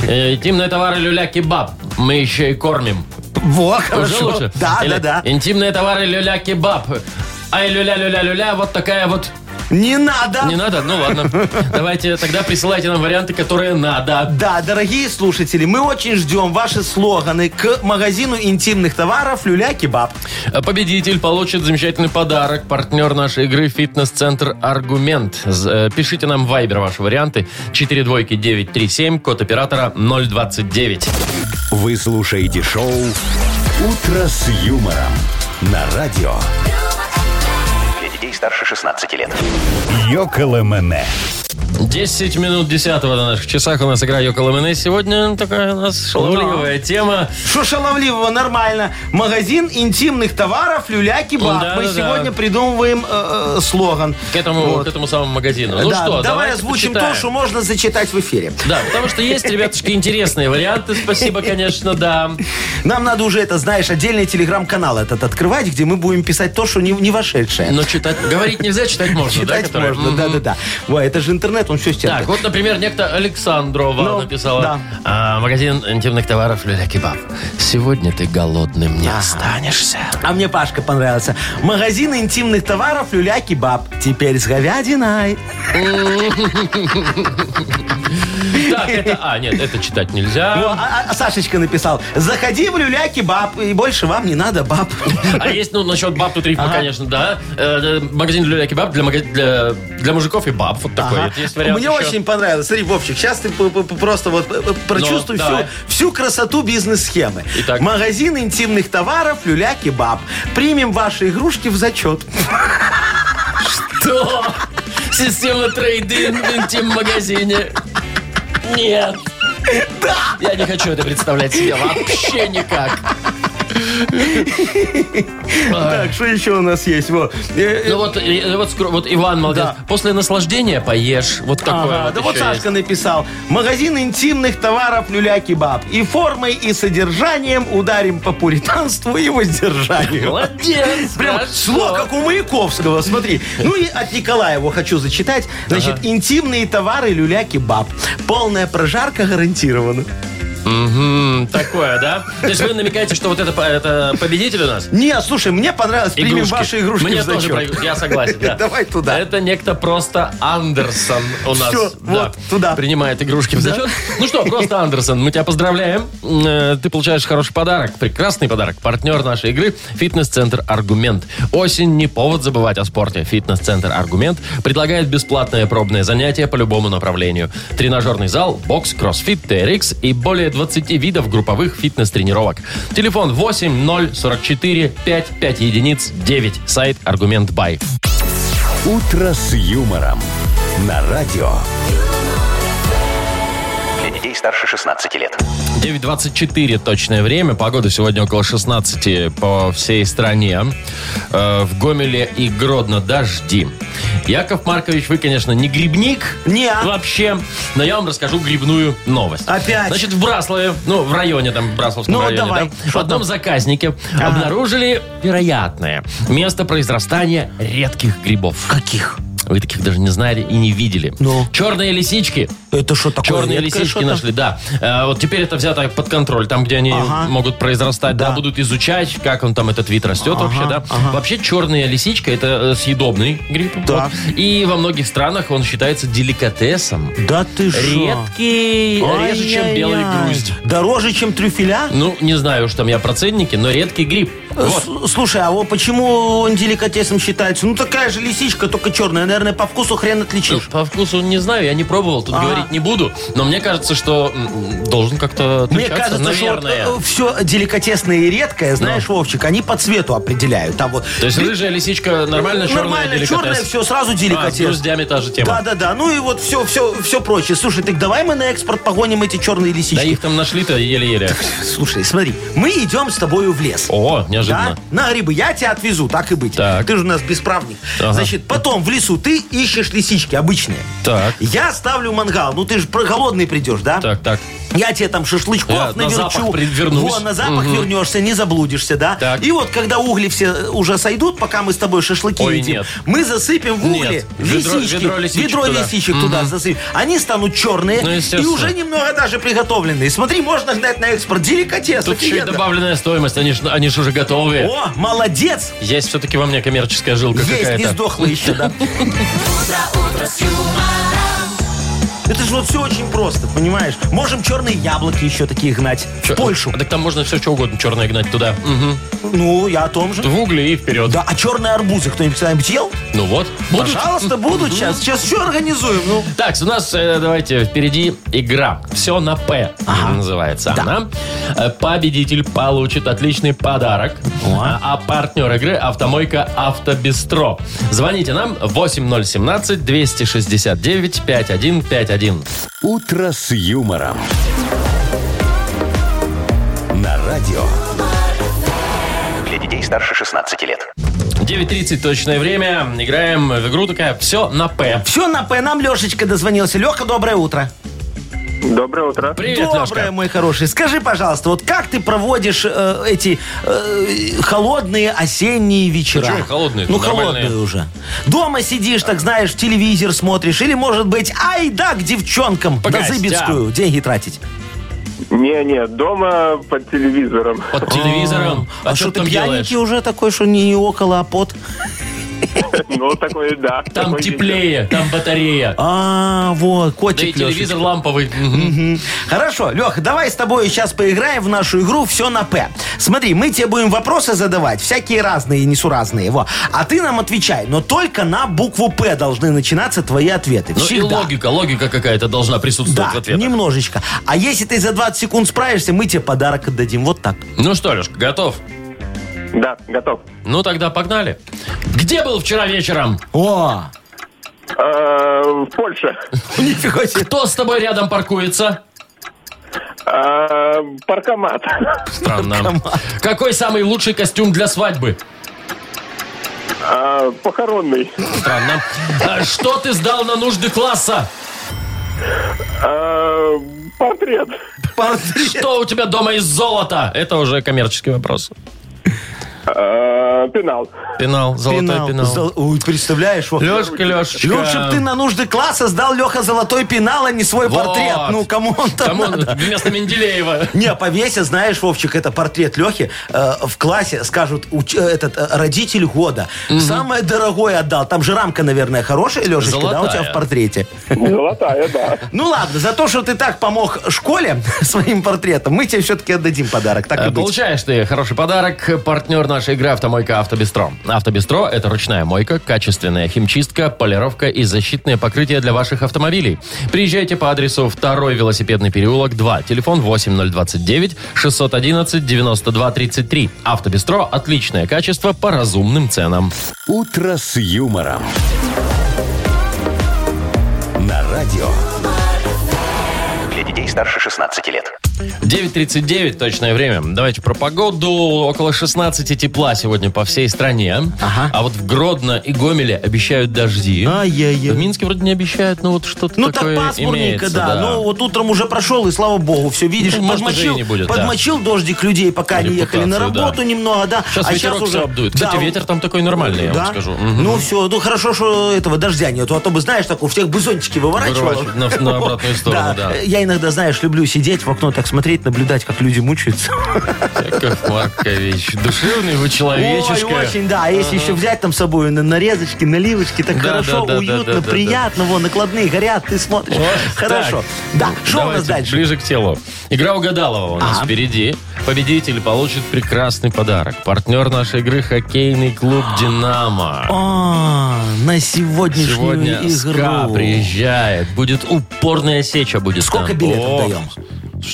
то. Э, интимные товары люля-кебаб. Мы еще и кормим. Во, Уже хорошо. лучше? Да, Или да, да. Интимные товары люля-кебаб. Ай, люля-люля-люля, вот такая вот... Не надо. Не надо? Ну ладно. Давайте тогда присылайте нам варианты, которые надо. Да, дорогие слушатели, мы очень ждем ваши слоганы к магазину интимных товаров «Люля-кебаб». Победитель получит замечательный подарок. Партнер нашей игры «Фитнес-центр Аргумент». Э, Пишите нам в Viber ваши варианты. 4 двойки 937, код оператора 029. Вы слушаете шоу «Утро с юмором» на радио старше 16 лет. Йоколэ. 10 минут 10 на наших часах у нас игра Йоколо. Сегодня такая у нас шаловливая тема. Что шаловливого, нормально. Магазин интимных товаров «Люля-кебаб». Да, мы да, да. сегодня придумываем э, э, слоган. К этому, Вот. к этому самому магазину. Ну Да, что, давай давайте озвучим почитаем. то, что можно зачитать в эфире. Да, потому что есть, ребятушки, интересные варианты. Спасибо, конечно, да. Нам надо уже это, знаешь, отдельный телеграм-канал этот открывать, где мы будем писать то, что не, не вошедшее. Но читать, говорить нельзя, читать можно, да? Читать можно, Мгм. да-да-да. Ой, это же интернет, он все стерпит. Так, вот, например, некто Александрова Ну, написала. да. А, магазин интимных товаров Люля Кебаб. Сегодня ты голодным не останешься. А мне Пашка понравился. Магазин интимных товаров «Люля-кебаб». Теперь с говядиной. Так, это... А, нет, это читать Ну, нельзя. а, а Сашечка написал, заходи в «Люля-кебаб», и больше вам не надо баб. А есть, ну, насчет баб тут рифма, конечно, да. Э, э, Магазин Люля Кебаб для, мага- для, для мужиков и баб. Вот такой Ага. вот есть вариант Мне еще. очень понравилось. Смотри, Вовчик, сейчас ты п- п- просто вот э, э, прочувствуй Ну, всю, давай. всю красоту бизнес-схемы. Итак. Магазин интимных товаров «Люля-кебаб». Примем ваши игрушки в зачет. Что? Система трейдинг в интим-магазине. Нет. Да. Я не хочу это представлять себе вообще никак. Так, что еще у нас есть? Во. Э, Ну вот, э, вот, вот Иван молодец. После наслаждения поешь. Вот такое вот да вот Сашка написал. Магазин интимных товаров люля-кебаб. И формой, и содержанием ударим по пуританству и воздержанию. Молодец. Прям шло, как у Маяковского, смотри. Ну и от Николаева хочу зачитать. Значит, интимные товары люля-кебаб. Полная прожарка гарантирована. Такое, да? То есть вы намекаете, что вот это, по- это победитель у нас? Не, слушай, мне понравилось. Примем Игрушки. ваши игрушки Мне в тоже зачет. проигру- я согласен, да. Давай туда. Это некто просто Андерсон у нас. Всё, да, вот, туда. Принимает игрушки в зачет. Ну что, просто Андерсон, мы тебя поздравляем. Э, Ты получаешь хороший подарок, прекрасный подарок. Партнер нашей игры – фитнес-центр «Аргумент». Осень не повод забывать о спорте. Фитнес-центр «Аргумент» предлагает бесплатное пробное занятие по любому направлению. Тренажерный зал, бокс, кроссфит, TRX и более 20 видов групповых фитнес-тренировок. Телефон 8 044 5 5 единиц 9. Сайт «Аргумент Бай». «Утро с юмором» на радио. Для детей старше 16 лет. 9.24 точное время. Погода сегодня около 16 по всей стране. Э, в Гомеле и Гродно дожди. Яков Маркович, вы, конечно, не грибник. Не. Вообще. Но я вам расскажу грибную новость. Опять? Значит, в Браслове, ну, в районе там, Брасловском Ну, районе, давай. да, в одном заказнике обнаружили вероятное место произрастания редких грибов. Каких? Вы таких даже не знали и не видели. Ну? Черные лисички. Это что такое? Черные редкое лисички что-то? нашли, да. Э, вот теперь это взято под контроль. Там, где они Ага. могут произрастать, да. Да. будут изучать, как он там, этот вид растет вообще, да. Вообще черная лисичка это э, съедобный гриб. Так. вот. И во многих странах он считается деликатесом. Да ты что? Редкий, реже, чем белый грусть. Дороже, чем трюфеля? Ну, не знаю уж там я про ценники, но редкий гриб. Вот. Слушай, а вот почему он деликатесом считается? Ну, такая же лисичка, только черная. Наверное, по вкусу хрен Ну, отличишь. по вкусу не знаю, я не пробовал, тут Ага. говорить не буду. Но мне кажется, что м, должен как-то Мне отличаться, кажется, наверное. что все деликатесное и редкое, знаешь, Вовчик, они по цвету определяют. Там вот То есть рыжая лисичка нормально, черная Нормально, деликатес. черное, все, сразу А, с деликатес. груздями та же тема. Да, да, да. Ну и вот все, все, все прочее. Слушай, так давай мы на экспорт погоним эти черные Да лисички. их там нашли-то еле-еле. Слушай, смотри, мы идем с тобою в лес. О, неожиданно. Да? На грибы. Я тебя отвезу, так и быть. Так. Ты же у нас бесправник. Ага. Значит, потом в лесу ты ищешь лисички обычные. Так. Я ставлю мангал. Ну, ты же голодный придешь, да? Так, так. Я тебе там шашлычков Я на наверчу. запах вернусь. Во, на запах вернешься, не заблудишься, да? Так. И вот, когда угли все уже сойдут, пока мы с тобой шашлыки Ой, едим, нет. мы засыпем в угли Нет. Ведро- лисички. ведро лисичек ведро туда. лисичек туда засыпем. Они станут черные Ну, и уже немного даже приготовленные. Смотри, можно гнать на экспорт. Деликатес. Тут еще и добавленная стоимость, они ж, они ж уже готовые. О, молодец! Есть все-таки во мне коммерческая жилка Есть, не какая-то. сдохла еще, да? Это же вот все очень просто, понимаешь? Можем черные яблоки еще такие гнать. Чё, В Польшу. Так там можно все что угодно черное гнать туда. Мгм. Ну, я о том же. В угли и вперед. Да, а черные арбузы кто-нибудь когда-нибудь ел? Ну вот. Будут. Пожалуйста, будут сейчас. Сейчас все организуем. Ну, Так, у нас, э, давайте, впереди игра. Все на П называется она. Э, Победитель получит отличный подарок. А, а партнер игры «Автомойка Автобестро». Звоните нам 8017-269-5151. «Утро с юмором». На радио. Для детей старше 16 лет. 9.30 точное время. Играем в игру такая «Все на П». все на П. Нам Лешечка дозвонился. Леха, доброе утро. Доброе утро. Привет, доброе, Лешка. мой хороший. Скажи, пожалуйста, вот как ты проводишь э, эти э, холодные осенние вечера? Ну, холодные? Ну, Тут нормальные. холодные уже. Дома сидишь, так знаешь, телевизор смотришь. Или, может быть, ай да, к девчонкам По на гостям. Зыбецкую деньги тратить. Не-не, дома под телевизором. Под телевизором. А, А что ты ты там делаешь? пьяненький уже такой, что не, не около, а под? Ну, такое, да. Там такой теплее, там батарея. А, вот, Да и котик телевизор Лешечка. ламповый. Мгм. Хорошо, Лех, давай с тобой сейчас поиграем в нашу игру «Все на П». Смотри, мы тебе будем вопросы задавать, всякие разные, несуразные. Во. А ты нам отвечай, но только на букву «П» должны начинаться твои ответы. Ну и Всегда. логика, логика какая-то должна присутствовать Да, в ответах. немножечко. А если ты за 20 секунд справишься, мы тебе подарок отдадим. Вот так. Ну что, Лешка, готов? Да, готов. Ну тогда погнали. Где был вчера вечером? О, Э, В Польше. нифига себе. Кто с тобой рядом паркуется? А, паркомат. Странно. Какой самый лучший костюм для свадьбы? А, похоронный. Странно. А Что ты сдал на нужды класса? А, портрет. Портрет. Что у тебя дома из золота? Это уже коммерческий вопрос. А, пенал. Пенал, золотой Пенал. пенал. Зол- Ой, представляешь, вот. Лешка, Лешечка. Лучше бы ты на нужды класса сдал Леха золотой пенал, а не свой Вот. портрет. Ну, кому он там Кому надо? вместо Менделеева? Не, повесят, знаешь, Вовчик, это портрет Лехи. э, в классе скажут, уч- э, этот э, родитель года. Самое дорогое отдал. Там же рамка, наверное, хорошая, Лешечка, да, у тебя Золотая. в портрете. Золотая, да. Ну ладно, за то, что ты так помог школе своим портретом, мы тебе все-таки отдадим подарок. Так Э. Получаешь ты хороший подарок. Партнер нашей игры «Автомойка Автобестро». «Автобестро» — это ручная мойка, качественная химчистка, полировка и защитные покрытия для ваших автомобилей. Приезжайте по адресу 2 велосипедный переулок, 2. Телефон 8029 611 92 33. «Автобестро» — отличное качество по разумным ценам. «Утро с юмором». На радио. Для детей старше 16 лет. 9.39 точное время. Давайте про погоду. Около 16 тепла сегодня по всей стране. Ага. А вот в Гродно и Гомеле обещают дожди. Ай-яй-яй. В Минске вроде не обещают, но вот что-то Ну так такое пасмурненько, имеется. да. Ну вот утром уже прошел, и слава богу, все видишь, Ну, может, подмочил, уже и не будет, да. подмочил дождик людей, пока они ехали на Репутацию, да. работу немного, да. Сейчас а ветерок щас все обдует. Кстати, Да, ветер там такой нормальный, я да? вам скажу. Мгм. Ну все, ну хорошо, что этого дождя нету, а то бы, знаешь, так у всех бы зонтики выворачивало. Выворачивать на- на обратную сторону, да. Я иногда, знаешь, люблю сидеть в окно, так смотреть, наблюдать, как люди мучаются. Яков Маркович, душевный вы человечишка. Ой, очень, да. А Если еще взять там с собой на нарезочки, наливочки, так Да, хорошо, да, да, уютно, приятно, вон, накладные горят, ты смотришь. Хорошо. так, Да, что у нас дальше? Ближе к телу. Игра угадалова у нас впереди. Победитель получит прекрасный подарок. Партнер нашей игры хоккейный клуб «Динамо». А, на сегодняшнюю Сегодня игру. приезжает. Будет упорная сеча будет Сколько там. билетов О, даем?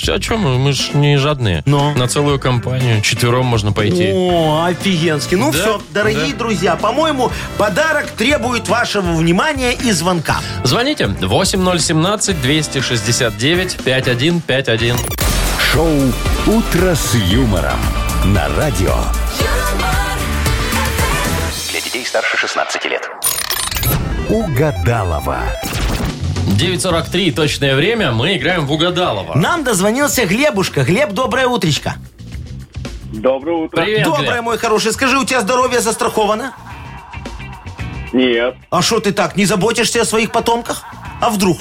А что мы? Мы ж не жадные. Но. На целую компанию. Четвером можно пойти. О, офигенски. Ну Да, все, дорогие да. друзья, по-моему, подарок требует вашего внимания и звонка. Звоните 8017-269-5151. Шоу «Утро с юмором». На радио. Для детей старше 16 лет. Угадалова. 9.43 точное время. Мы играем в Угадалова. Нам дозвонился Глебушка. Глеб, доброе утречко. Доброе утро. Привет, доброе, Глеб. мой хороший. Скажи, у тебя здоровье застраховано? Нет. А что ты так, не заботишься о своих потомках? А вдруг?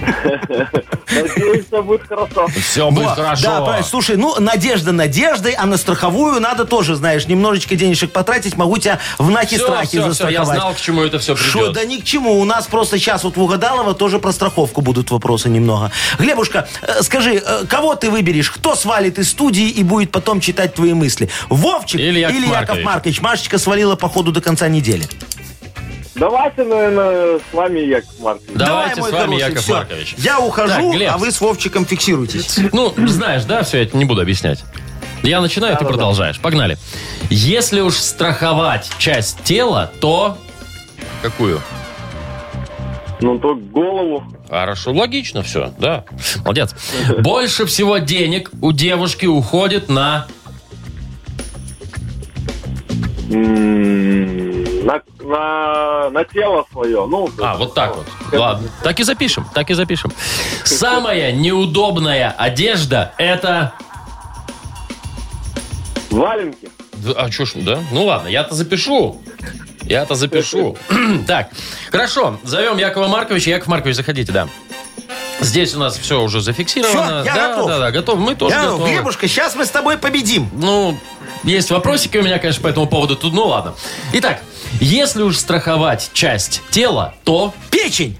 Надеюсь, все будет хорошо. Все будет хорошо. Да, правильно. Слушай, ну, надежда надеждой, а на страховую надо тоже, знаешь, немножечко денежек потратить. Могу тебя в нахе все, страхе все, все, я застраховать. знал, к чему это все придет. Что, да ни к чему. У нас просто сейчас вот в Угадалово тоже про страховку будут вопросы немного. Глебушка, э, скажи, э, кого ты выберешь? Кто свалит из студии и будет потом читать твои мысли? Вовчик Или Яков Яков Маркович? Маркович? Машечка свалила по ходу до конца недели. Давайте, наверное, с вами, Яков Маркович. Давайте мой с вами, хороший, Яков всё. Маркович. Я ухожу, Так, Глеб. а вы с Вовчиком фиксируйтесь. Ну, знаешь, да, все, я это не буду объяснять. Я начинаю, ты продолжаешь. Погнали. Если уж страховать часть тела, то... Какую? Ну, то голову. Хорошо, логично все, да. Молодец. Больше всего денег у девушки уходит на... М, На, на, тело свое. Ну, А, вот так вот. Ладно, так и запишем, так и запишем. Самая неудобная одежда это... Валенки. Да, А что ж, да? Ну ладно, я-то запишу. Я-то запишу. так, хорошо. Зовем Якова Марковича. Яков Маркович, заходите, да. Здесь у нас все уже зафиксировано. Всё, я да, готов. Да, да, готов. Мы тоже Я, готовы. Глебушка, сейчас мы с тобой победим. Ну, есть вопросики у меня, конечно, по этому поводу. Тут, ну ладно. Итак, если уж страховать часть тела, то Печень.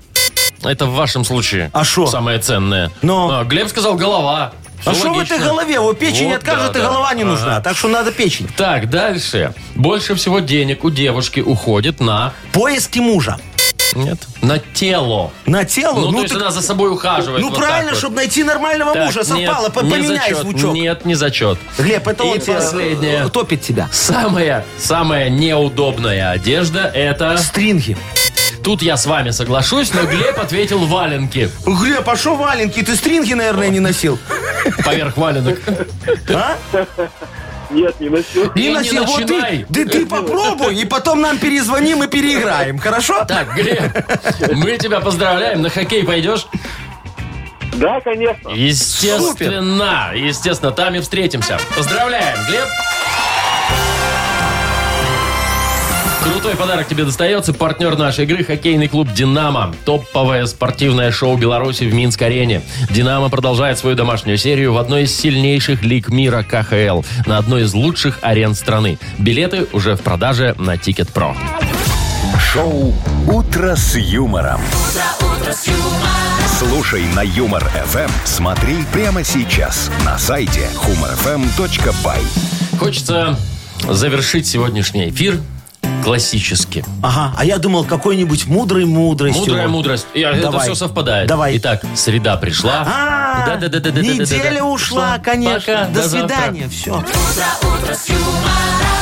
это в вашем случае А шо? самое ценное. Но. А, Глеб сказал голова. Всё а что в этой голове? Вот печень Вот, откажет, да, и да. голова не Ага. нужна. Так что надо печень. Так, дальше. Больше всего денег у девушки уходит на... Поиски мужа. Нет. На тело. На тело? Ну, то есть так- она за собой ухаживает. ну, вот правильно, вот. чтобы найти нормального Так, мужа. Совпало. нет, По- не Поменяй зачет. звучок. Нет, не зачет. Глеб, это И он последнее. топит тебя. Самая, самая неудобная одежда это... Стринги. Тут я с вами соглашусь, но Глеб ответил валенки. Глеб, а шо валенки? Ты стринги, наверное, не носил? Поверх валенок. А? Нет, не носил. И не носил. Вот ты, начинай. да ты попробуй, и потом нам перезвоним и переиграем, хорошо? Так, Глеб, мы тебя поздравляем. На хоккей пойдешь? Да, конечно. Естественно. Естественно, там и встретимся. Поздравляем, Глеб. Крутой подарок тебе достается. Партнер нашей игры – хоккейный клуб «Динамо». Топовое спортивное шоу Беларуси в Минск-арене. «Динамо» продолжает свою домашнюю серию в одной из сильнейших лиг мира КХЛ на одной из лучших арен страны. Билеты уже в продаже на Ticketpro. Шоу «Утро с юмором». Слушай на Юмор FM. Смотри прямо сейчас на сайте humorfm.by. Хочется завершить сегодняшний эфир классически. Ага, а я думал, какой-нибудь мудрый мудростью. Мудрая мудрость. И, Это Давай. все совпадает. Давай. Итак, среда пришла. А, Да-да-да-да-да-да-да-да. неделя ушла, конечно. Пока, До до завтра. свидания, все. утро с юмором.